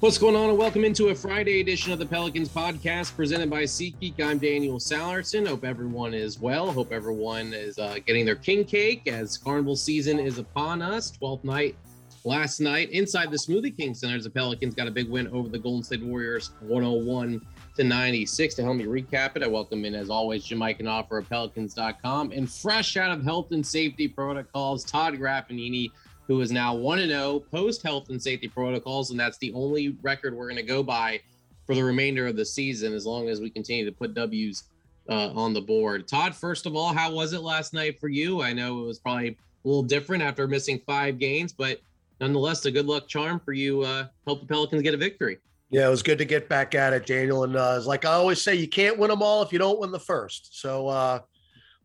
What's going on, and welcome into a Friday edition of the Pelicans podcast presented by SeatGeek. I'm Daniel Sallerson. Hope everyone is well. Hope everyone is uh, getting their king cake as carnival season is upon us. 12th night last night inside the Smoothie King Center. The Pelicans got a big win over the Golden State Warriors 101 to 96. To help me recap it, I welcome in, as always, Jim Eichenhofer of Pelicans.com and fresh out of health and safety protocols, Todd Graffagnini who is now 1 0 post health and safety protocols. And that's the only record we're going to go by for the remainder of the season as long as we continue to put W's uh, on the board. Todd, first of all, how was it last night for you? I know it was probably a little different after missing five games, but nonetheless, a good luck charm for you. Uh, help the Pelicans get a victory. Yeah, it was good to get back at it, Daniel. And uh, like I always say, you can't win them all if you don't win the first. So uh,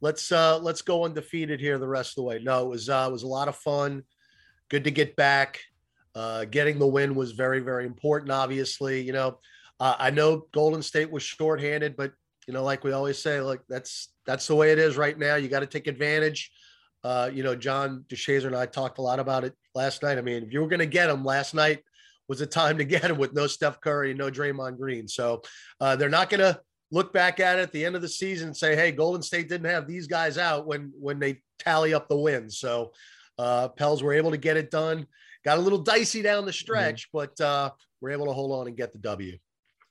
let's uh, let's go undefeated here the rest of the way. No, it was uh, it was a lot of fun good to get back. Uh, getting the win was very, very important. Obviously, you know, uh, I know Golden State was shorthanded, but you know, like we always say, like that's that's the way it is right now. You got to take advantage. Uh, you know, John DeShazier and I talked a lot about it last night. I mean, if you were going to get him last night, was the time to get him with no Steph Curry no Draymond Green. So uh, they're not going to look back at it at the end of the season and say, "Hey, Golden State didn't have these guys out when when they tally up the wins." So uh, Pels were able to get it done. Got a little dicey down the mm-hmm. stretch, mm-hmm. but uh, we're able to hold on and get the W.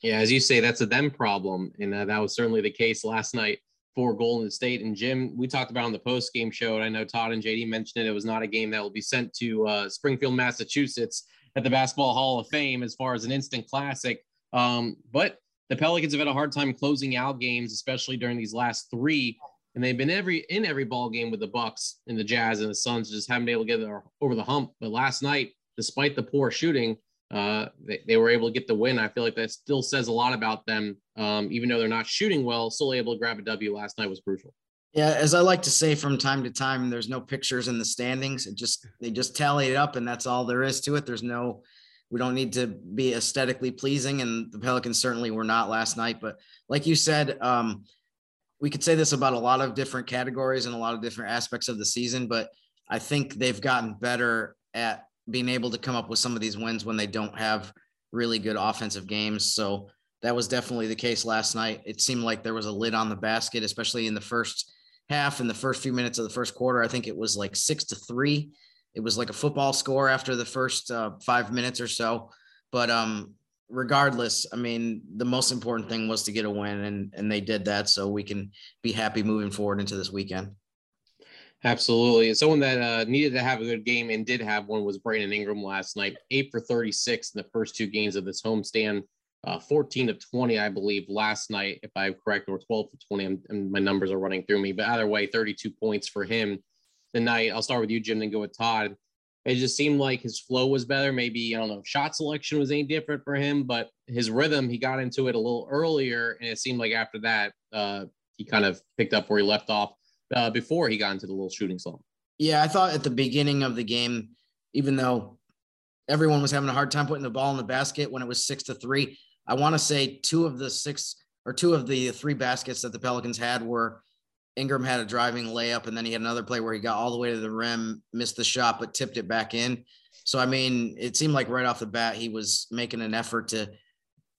Yeah, as you say, that's a them problem, and uh, that was certainly the case last night for Golden State. And Jim, we talked about on the post game show, and I know Todd and JD mentioned it. It was not a game that will be sent to uh, Springfield, Massachusetts, at the Basketball Hall of Fame as far as an instant classic. Um, but the Pelicans have had a hard time closing out games, especially during these last three and they've been every in every ball game with the Bucks and the Jazz and the Suns, just haven't been able to get over the hump. But last night, despite the poor shooting, uh, they, they were able to get the win. I feel like that still says a lot about them, um, even though they're not shooting well. Still able to grab a W last night was crucial. Yeah, as I like to say from time to time, there's no pictures in the standings. It just they just tally it up, and that's all there is to it. There's no, we don't need to be aesthetically pleasing, and the Pelicans certainly were not last night. But like you said, um, we could say this about a lot of different categories and a lot of different aspects of the season, but I think they've gotten better at being able to come up with some of these wins when they don't have really good offensive games. So that was definitely the case last night. It seemed like there was a lid on the basket, especially in the first half and the first few minutes of the first quarter. I think it was like six to three. It was like a football score after the first uh, five minutes or so. But um, regardless, I mean, the most important thing was to get a win, and and they did that, so we can be happy moving forward into this weekend. Absolutely. and Someone that uh, needed to have a good game and did have one was Brandon Ingram last night, eight for 36 in the first two games of this homestand, uh, 14 of 20, I believe, last night, if I'm correct, or 12 to 20. I'm, and my numbers are running through me, but either way, 32 points for him tonight. I'll start with you, Jim, then go with Todd. It just seemed like his flow was better. Maybe I don't know, shot selection was any different for him, but his rhythm, he got into it a little earlier, and it seemed like after that, uh, he kind of picked up where he left off uh, before he got into the little shooting slump. Yeah, I thought at the beginning of the game, even though everyone was having a hard time putting the ball in the basket when it was six to three, I want to say two of the six or two of the three baskets that the Pelicans had were Ingram had a driving layup, and then he had another play where he got all the way to the rim, missed the shot, but tipped it back in. So, I mean, it seemed like right off the bat, he was making an effort to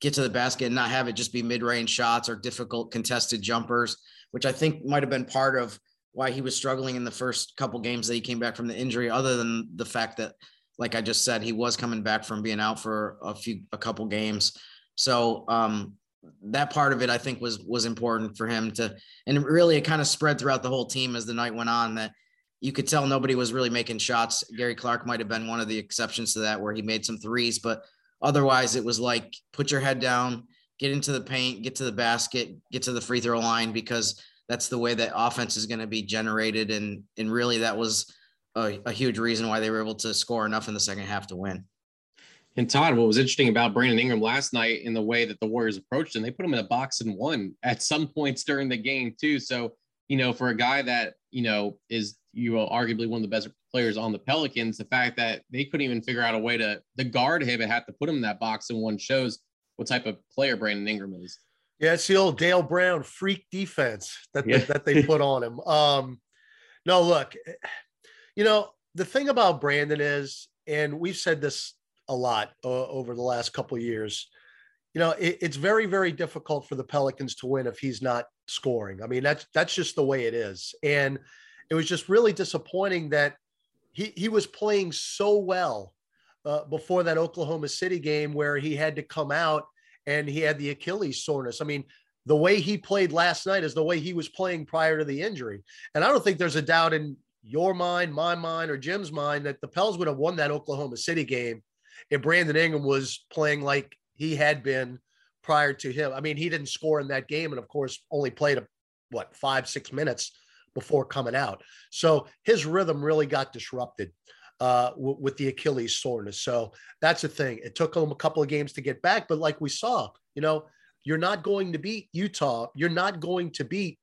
get to the basket and not have it just be mid range shots or difficult contested jumpers, which I think might have been part of why he was struggling in the first couple games that he came back from the injury, other than the fact that, like I just said, he was coming back from being out for a few, a couple games. So, um, that part of it I think was was important for him to and really it kind of spread throughout the whole team as the night went on that you could tell nobody was really making shots. Gary Clark might have been one of the exceptions to that where he made some threes, but otherwise it was like put your head down, get into the paint, get to the basket, get to the free throw line because that's the way that offense is going to be generated and and really that was a, a huge reason why they were able to score enough in the second half to win. And Todd, what was interesting about Brandon Ingram last night in the way that the Warriors approached him, they put him in a box and one at some points during the game too. So, you know, for a guy that, you know, is you know arguably one of the best players on the Pelicans, the fact that they couldn't even figure out a way to the guard him and had to put him in that box and one shows what type of player Brandon Ingram is. Yeah, it's the old Dale Brown freak defense that yeah. they, that they put on him. Um, no, look, you know the thing about Brandon is, and we've said this a lot uh, over the last couple years. You know, it, it's very, very difficult for the Pelicans to win if he's not scoring. I mean, that's that's just the way it is. And it was just really disappointing that he he was playing so well uh, before that Oklahoma City game where he had to come out and he had the Achilles soreness. I mean, the way he played last night is the way he was playing prior to the injury. And I don't think there's a doubt in your mind, my mind, or Jim's mind that the Pels would have won that Oklahoma City game if Brandon Ingram was playing like he had been prior to him. I mean, he didn't score in that game, and of course, only played a, what five, six minutes before coming out. So his rhythm really got disrupted uh, w- with the Achilles soreness. So that's the thing. It took him a couple of games to get back, but like we saw, you know, you're not going to beat Utah. You're not going to beat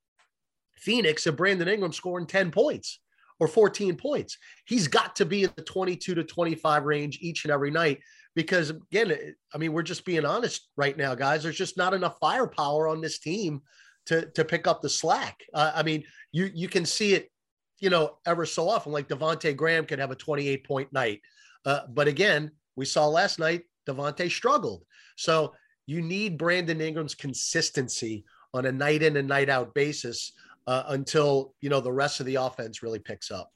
Phoenix if Brandon Ingram scoring 10 points or 14 points. He's got to be in the 22 to 25 range each and every night because, again, I mean, we're just being honest right now, guys. There's just not enough firepower on this team to, to pick up the slack. Uh, I mean, you you can see it, you know, ever so often. Like Devonte Graham could have a 28 point night, uh, but again, we saw last night Devonte struggled. So you need Brandon Ingram's consistency on a night in and night out basis uh, until you know the rest of the offense really picks up.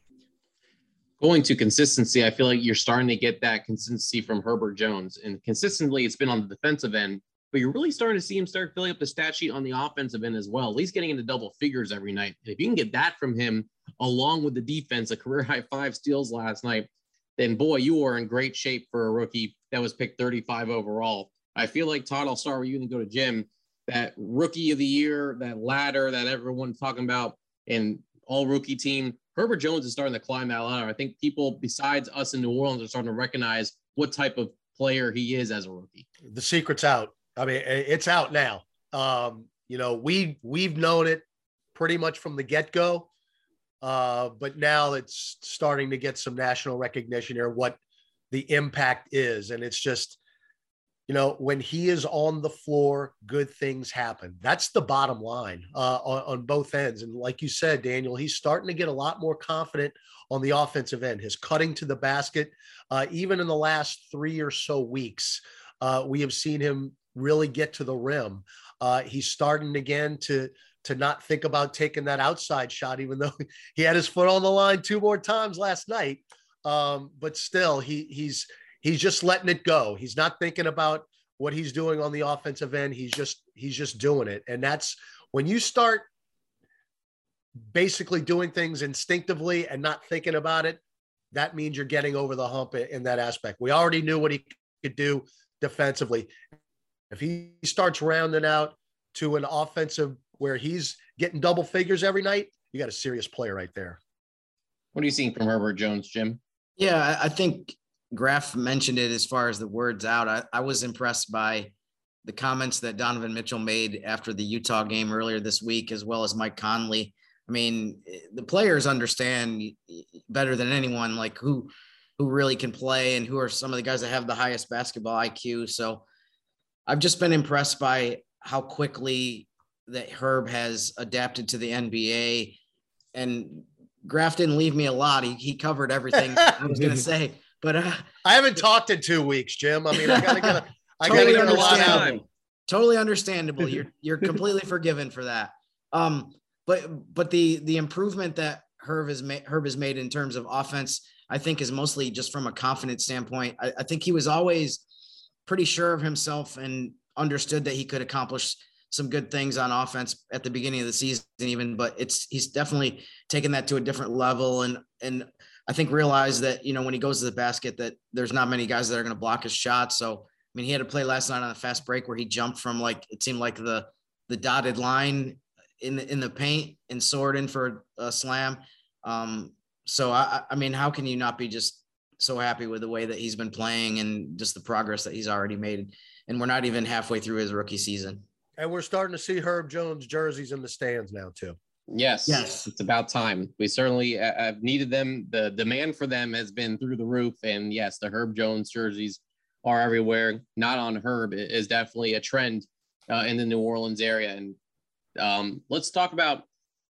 Going to consistency, I feel like you're starting to get that consistency from Herbert Jones, and consistently it's been on the defensive end. But you're really starting to see him start filling up the stat sheet on the offensive end as well. At least getting into double figures every night. If you can get that from him, along with the defense, a career high five steals last night, then boy, you are in great shape for a rookie that was picked 35 overall. I feel like Todd, I'll start with you and go to Jim that rookie of the year, that ladder that everyone's talking about, and all rookie team. Herbert Jones is starting to climb that ladder. I think people besides us in New Orleans are starting to recognize what type of player he is as a rookie. The secret's out. I mean, it's out now. Um, you know, we we've known it pretty much from the get go, uh, but now it's starting to get some national recognition here. What the impact is, and it's just you know, when he is on the floor, good things happen. That's the bottom line uh, on, on, both ends. And like you said, Daniel, he's starting to get a lot more confident on the offensive end. His cutting to the basket, uh, even in the last three or so weeks, uh, we have seen him really get to the rim. Uh, he's starting again to to not think about taking that outside shot, even though he had his foot on the line two more times last night. Um, but still, he he's he's just letting it go. He's not thinking about what he's doing on the offensive end. He's just he's just doing it. And that's when you start basically doing things instinctively and not thinking about it, that means you're getting over the hump in that aspect. We already knew what he could do defensively. If he starts rounding out to an offensive where he's getting double figures every night, you got a serious player right there. What are you seeing from Herbert Jones, Jim? Yeah, I think Graf mentioned it as far as the words out. I, I was impressed by the comments that Donovan Mitchell made after the Utah game earlier this week, as well as Mike Conley. I mean, the players understand better than anyone, like who who really can play and who are some of the guys that have the highest basketball IQ. So I've just been impressed by how quickly that Herb has adapted to the NBA. And Graf didn't leave me a lot. He, he covered everything I was going to say. But uh, I haven't talked in two weeks, Jim. I mean, I gotta get a, I totally gotta get a lot out. Totally understandable. You're you're completely forgiven for that. Um, but but the the improvement that Herb has made Herb has made in terms of offense, I think, is mostly just from a confidence standpoint. I, I think he was always pretty sure of himself and understood that he could accomplish some good things on offense at the beginning of the season, even. But it's he's definitely taken that to a different level and and I think realized that, you know, when he goes to the basket, that there's not many guys that are going to block his shot. So, I mean, he had to play last night on a fast break where he jumped from like, it seemed like the, the dotted line in the, in the paint and soared in for a slam. Um, so I, I mean, how can you not be just so happy with the way that he's been playing and just the progress that he's already made? And we're not even halfway through his rookie season. And we're starting to see Herb Jones jerseys in the stands now too. Yes, yes, it's about time. We certainly uh, have needed them. The demand for them has been through the roof, and yes, the Herb Jones jerseys are everywhere. Not on Herb is definitely a trend uh, in the New Orleans area. And um, let's talk about,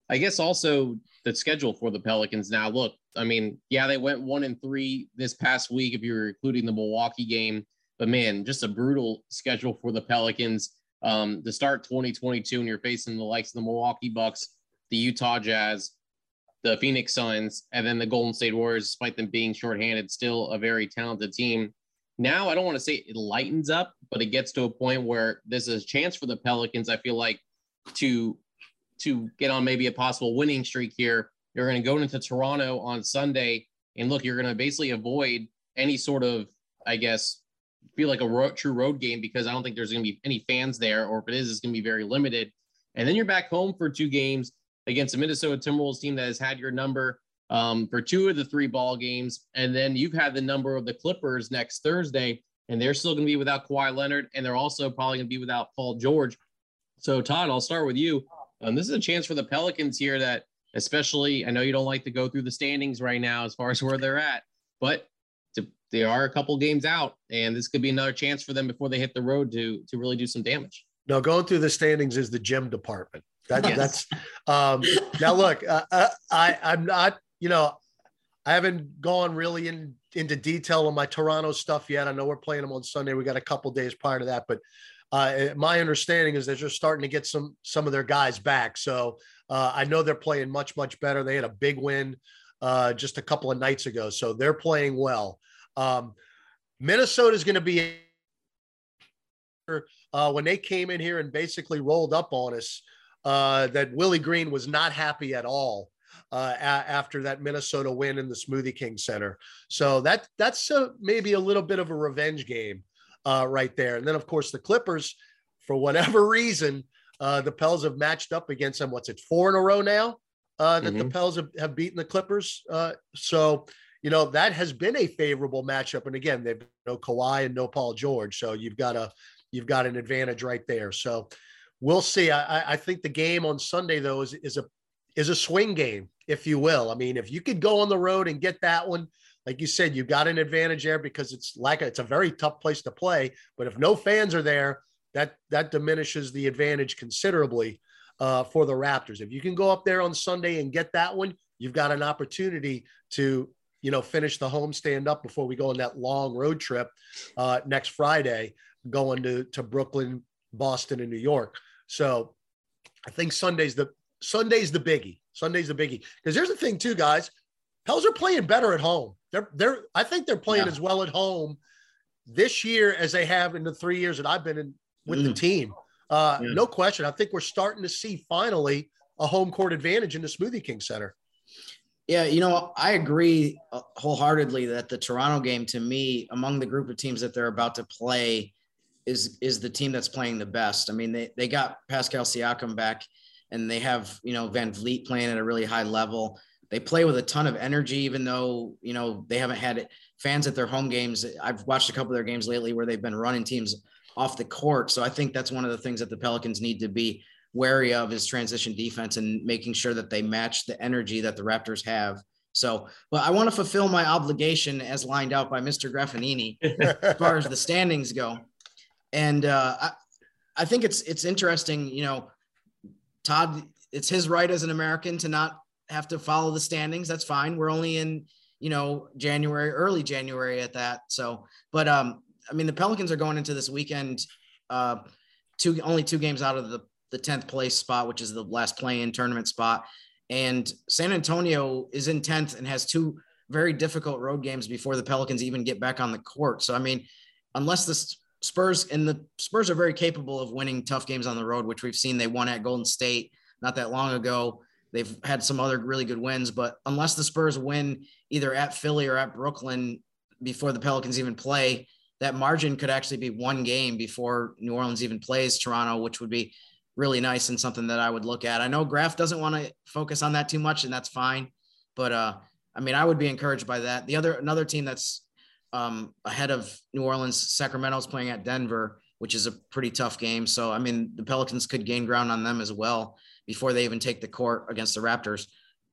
I guess, also the schedule for the Pelicans. Now, look, I mean, yeah, they went one and three this past week if you're including the Milwaukee game. But man, just a brutal schedule for the Pelicans. Um, to start 2022, and you're facing the likes of the Milwaukee Bucks, the Utah Jazz, the Phoenix Suns, and then the Golden State Warriors, despite them being shorthanded, still a very talented team. Now, I don't want to say it lightens up, but it gets to a point where this is a chance for the Pelicans. I feel like to to get on maybe a possible winning streak here. You're going to go into Toronto on Sunday, and look, you're going to basically avoid any sort of, I guess, feel like a true road game because I don't think there's going to be any fans there, or if it is, it's going to be very limited. And then you're back home for two games against a Minnesota Timberwolves team that has had your number um, for two of the three ball games, and then you've had the number of the Clippers next Thursday, and they're still going to be without Kawhi Leonard, and they're also probably going to be without Paul George. So Todd, I'll start with you. Um, this is a chance for the Pelicans here that, especially, I know you don't like to go through the standings right now as far as where they're at, but to, they are a couple games out, and this could be another chance for them before they hit the road to to really do some damage. Now, going through the standings is the Jim department. That, yes. That's um, now look, uh, uh, I I'm not, you know, I haven't gone really in into detail on my Toronto stuff yet. I know we're playing them on Sunday. We got a couple days prior to that, but uh, my understanding is they're just starting to get some some of their guys back. So uh, I know they're playing much much better. They had a big win uh, just a couple of nights ago, so they're playing well. Um, Minnesota is going to be uh, when they came in here and basically rolled up on us. Uh, that Willie Green was not happy at all uh, a- after that Minnesota win in the Smoothie King Center. So that that's a, maybe a little bit of a revenge game uh, right there. And then, of course, the Clippers, for whatever reason, uh, the Pels have matched up against them. What's it, four in a row now uh, that mm-hmm. the Pels have, have, beaten the Clippers? Uh, so, you know, that has been a favorable matchup. And again, they've no Kawhi and no Paul George. So you've got a, you've got an advantage right there. So we'll see. I, I think the game on Sunday, though, is, is a, is a swing game, if you will. I mean, if you could go on the road and get that one, like you said, you got an advantage there because it's like a, it's a very tough place to play. But if no fans are there, that that diminishes the advantage considerably uh, for the Raptors. If you can go up there on Sunday and get that one, you've got an opportunity to you know finish the home stand up before we go on that long road trip uh, next Friday, going to to Brooklyn, Boston, and New York. So I think Sunday's the Sunday's the biggie. Sunday's the biggie because there's the thing too, guys. Pels are playing better at home. They're they're I think they're playing yeah. as well at home this year as they have in the three years that I've been in with mm. the team. Uh, yeah. No question. I think we're starting to see finally a home court advantage in the Smoothie King Center. Yeah, you know, I agree uh, wholeheartedly that the Toronto game, to me, among the group of teams that they're about to play, is is the team that's playing the best. I mean, they they got Pascal Siakam back, and they have you know VanVleet playing at a really high level they play with a ton of energy, even though you know they haven't had fans at their home games. I've watched a couple of their games lately where they've been running teams off the court. So I think that's one of the things that the Pelicans need to be wary of is transition defense and making sure that they match the energy that the Raptors have. So, but I want to fulfill my obligation as lined out by Mr. Graffagnini as far as the standings go. And uh, I, I think it's it's interesting, you know, Todd, it's his right as an American to not have to follow the standings. That's fine. We're only in, you know, January, early January at that. So, but um, I mean, the Pelicans are going into this weekend, uh, two only two games out of the the tenth place spot, which is the last play-in tournament spot, and San Antonio is in tenth and has two very difficult road games before the Pelicans even get back on the court. So, I mean, unless the Spurs and the Spurs are very capable of winning tough games on the road, which we've seen they won at Golden State not that long ago. They've had some other really good wins, but unless the Spurs win either at Philly or at Brooklyn before the Pelicans even play, that margin could actually be one game before New Orleans even plays Toronto, which would be really nice and something that I would look at. I know Graf doesn't want to focus on that too much, and that's fine. But uh, I mean, I would be encouraged by that. The other another team that's um, ahead of New Orleans, Sacramento's playing at Denver, which is a pretty tough game. So I mean, the Pelicans could gain ground on them as well before they even take the court against the Raptors.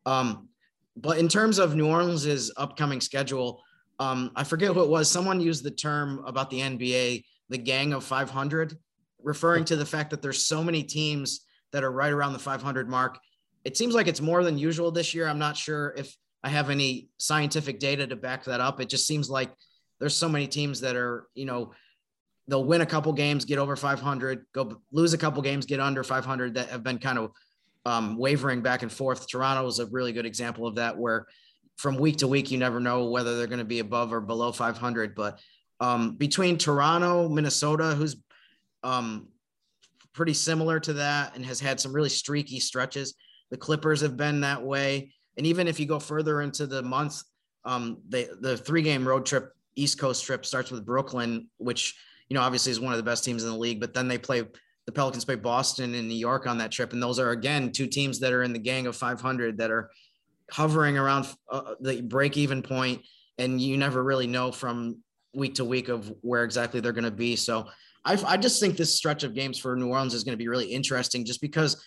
Um, but in terms of New Orleans's upcoming schedule, um, I forget who it was. Someone used the term about the NBA, the gang of 500, referring to the fact that there's so many teams that are right around the 500 mark. It seems like it's more than usual this year. I'm not sure if I have any scientific data to back that up. It just seems like there's so many teams that are, you know, they'll win a couple games, get over 500, go lose a couple games, get under 500 that have been kind of um, wavering back and forth. Toronto is a really good example of that, where from week to week, you never know whether they're going to be above or below 500. But um, between Toronto, Minnesota, who's um, pretty similar to that and has had some really streaky stretches, the Clippers have been that way. And even if you go further into the month, um, the three game road trip, East Coast trip starts with Brooklyn, which, you know, obviously is one of the best teams in the league, but then they play the Pelicans play Boston and New York on that trip. And those are, again, two teams that are in the gang of 500 that are hovering around uh, the break even point, And you never really know from week to week of where exactly they're going to be. So I, I just think this stretch of games for New Orleans is going to be really interesting just because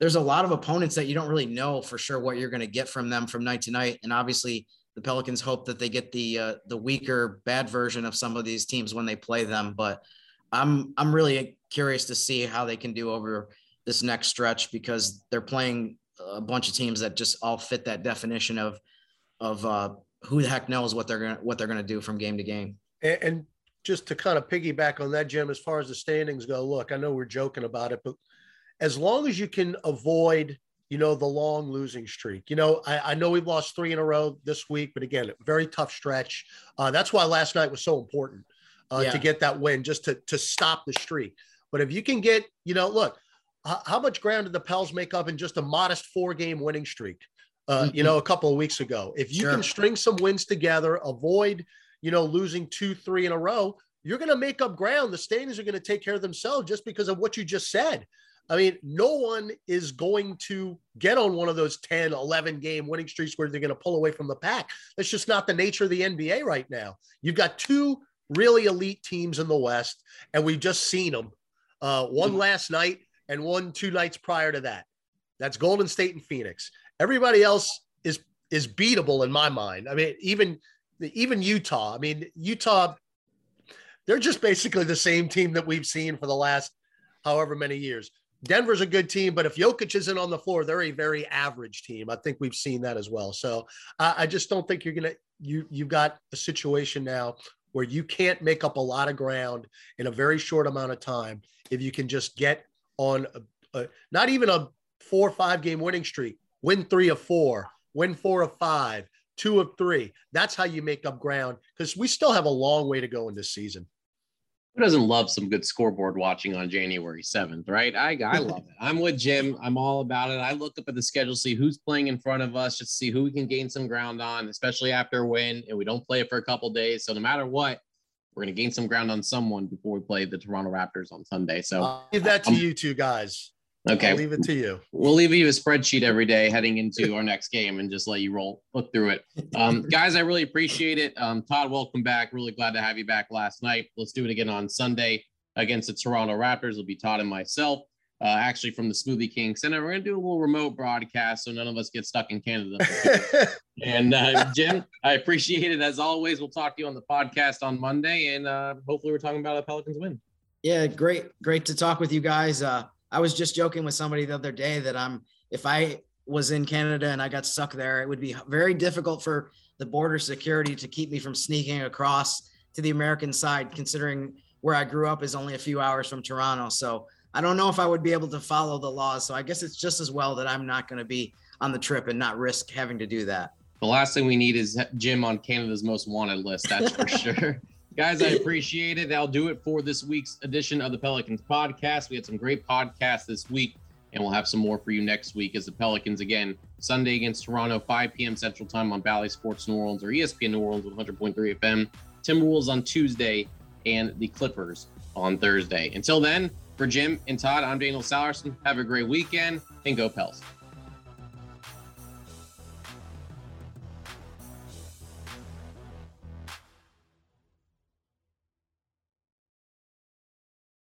there's a lot of opponents that you don't really know for sure what you're going to get from them from night to night. And obviously, the Pelicans hope that they get the uh, the weaker, bad version of some of these teams when they play them. But I'm I'm really curious to see how they can do over this next stretch because they're playing a bunch of teams that just all fit that definition of of uh, who the heck knows what they're gonna what they're gonna do from game to game. And, and just to kind of piggyback on that, Jim, as far as the standings go, look, I know we're joking about it, but as long as you can avoid you know, the long losing streak. You know, I, I, know we've lost three in a row this week, but again, very tough stretch. Uh, that's why last night was so important uh, yeah. to get that win, just to to stop the streak. But if you can get, you know, look, h- how much ground did the Pels make up in just a modest four game winning streak? Uh, mm-hmm. You know, a couple of weeks ago. If you sure. can string some wins together, avoid, you know, losing two, three in a row, you're going to make up ground. The standings are going to take care of themselves just because of what you just said. I mean, no one is going to get on one of those 10, 11 game winning streaks where they're going to pull away from the pack. That's just not the nature of the NBA right now. You've got two really elite teams in the West, and we've just seen them. Uh, one mm-hmm. last night and one two nights prior to that. That's Golden State and Phoenix. Everybody else is is beatable in my mind. I mean, even even Utah. I mean, Utah. They're just basically the same team that we've seen for the last however many years. Denver's a good team, but if Jokic isn't on the floor, they're a very average team. I think we've seen that as well. So I, I just don't think you're gonna you you've got a situation now where you can't make up a lot of ground in a very short amount of time if you can just get on a, a, not even a four or five game winning streak, win three of four, win four of five, two of three. That's how you make up ground because we still have a long way to go in this season who doesn't love some good scoreboard watching on January 7th, right? I, I love it. I'm with Jim. I'm all about it. I look up at the schedule, see who's playing in front of us, just see who we can gain some ground on, especially after a win. And we don't play it for a couple days. So no matter what, we're going to gain some ground on someone before we play the Toronto Raptors on Sunday. So I'll leave that to um, you two guys. Okay. I'll leave it to you. We'll leave you a spreadsheet every day heading into our next game and just let you roll, look through it. Um, guys, I really appreciate it. Um, Todd, welcome back. Really glad to have you back last night. Let's do it again on Sunday against the Toronto Raptors. It'll be Todd and myself, uh, actually from the Smoothie King Center. We're going to do a little remote broadcast so none of us get stuck in Canada. and uh, Jim, I appreciate it as always. We'll talk to you on the podcast on Monday and uh, hopefully we're talking about a Pelicans win. Yeah, great. Great to talk with you guys. Uh, I was just joking with somebody the other day that I'm if I was in Canada and I got stuck there, it would be very difficult for the border security to keep me from sneaking across to the American side, considering where I grew up is only a few hours from Toronto. So I don't know if I would be able to follow the laws. So I guess it's just as well that I'm not going to be on the trip and not risk having to do that. The last thing we need is Jim on Canada's most wanted list. That's for sure. Guys, I appreciate it. That'll do it for this week's edition of the Pelicans podcast. We had some great podcasts this week, and we'll have some more for you next week as the Pelicans again Sunday against Toronto, 5 p.m. Central Time on Bally Sports New Orleans or ESPN New Orleans with 100.3 FM. Timberwolves on Tuesday, and the Clippers on Thursday. Until then, for Jim and Todd, I'm Daniel Sallerson. Have a great weekend and go Pels.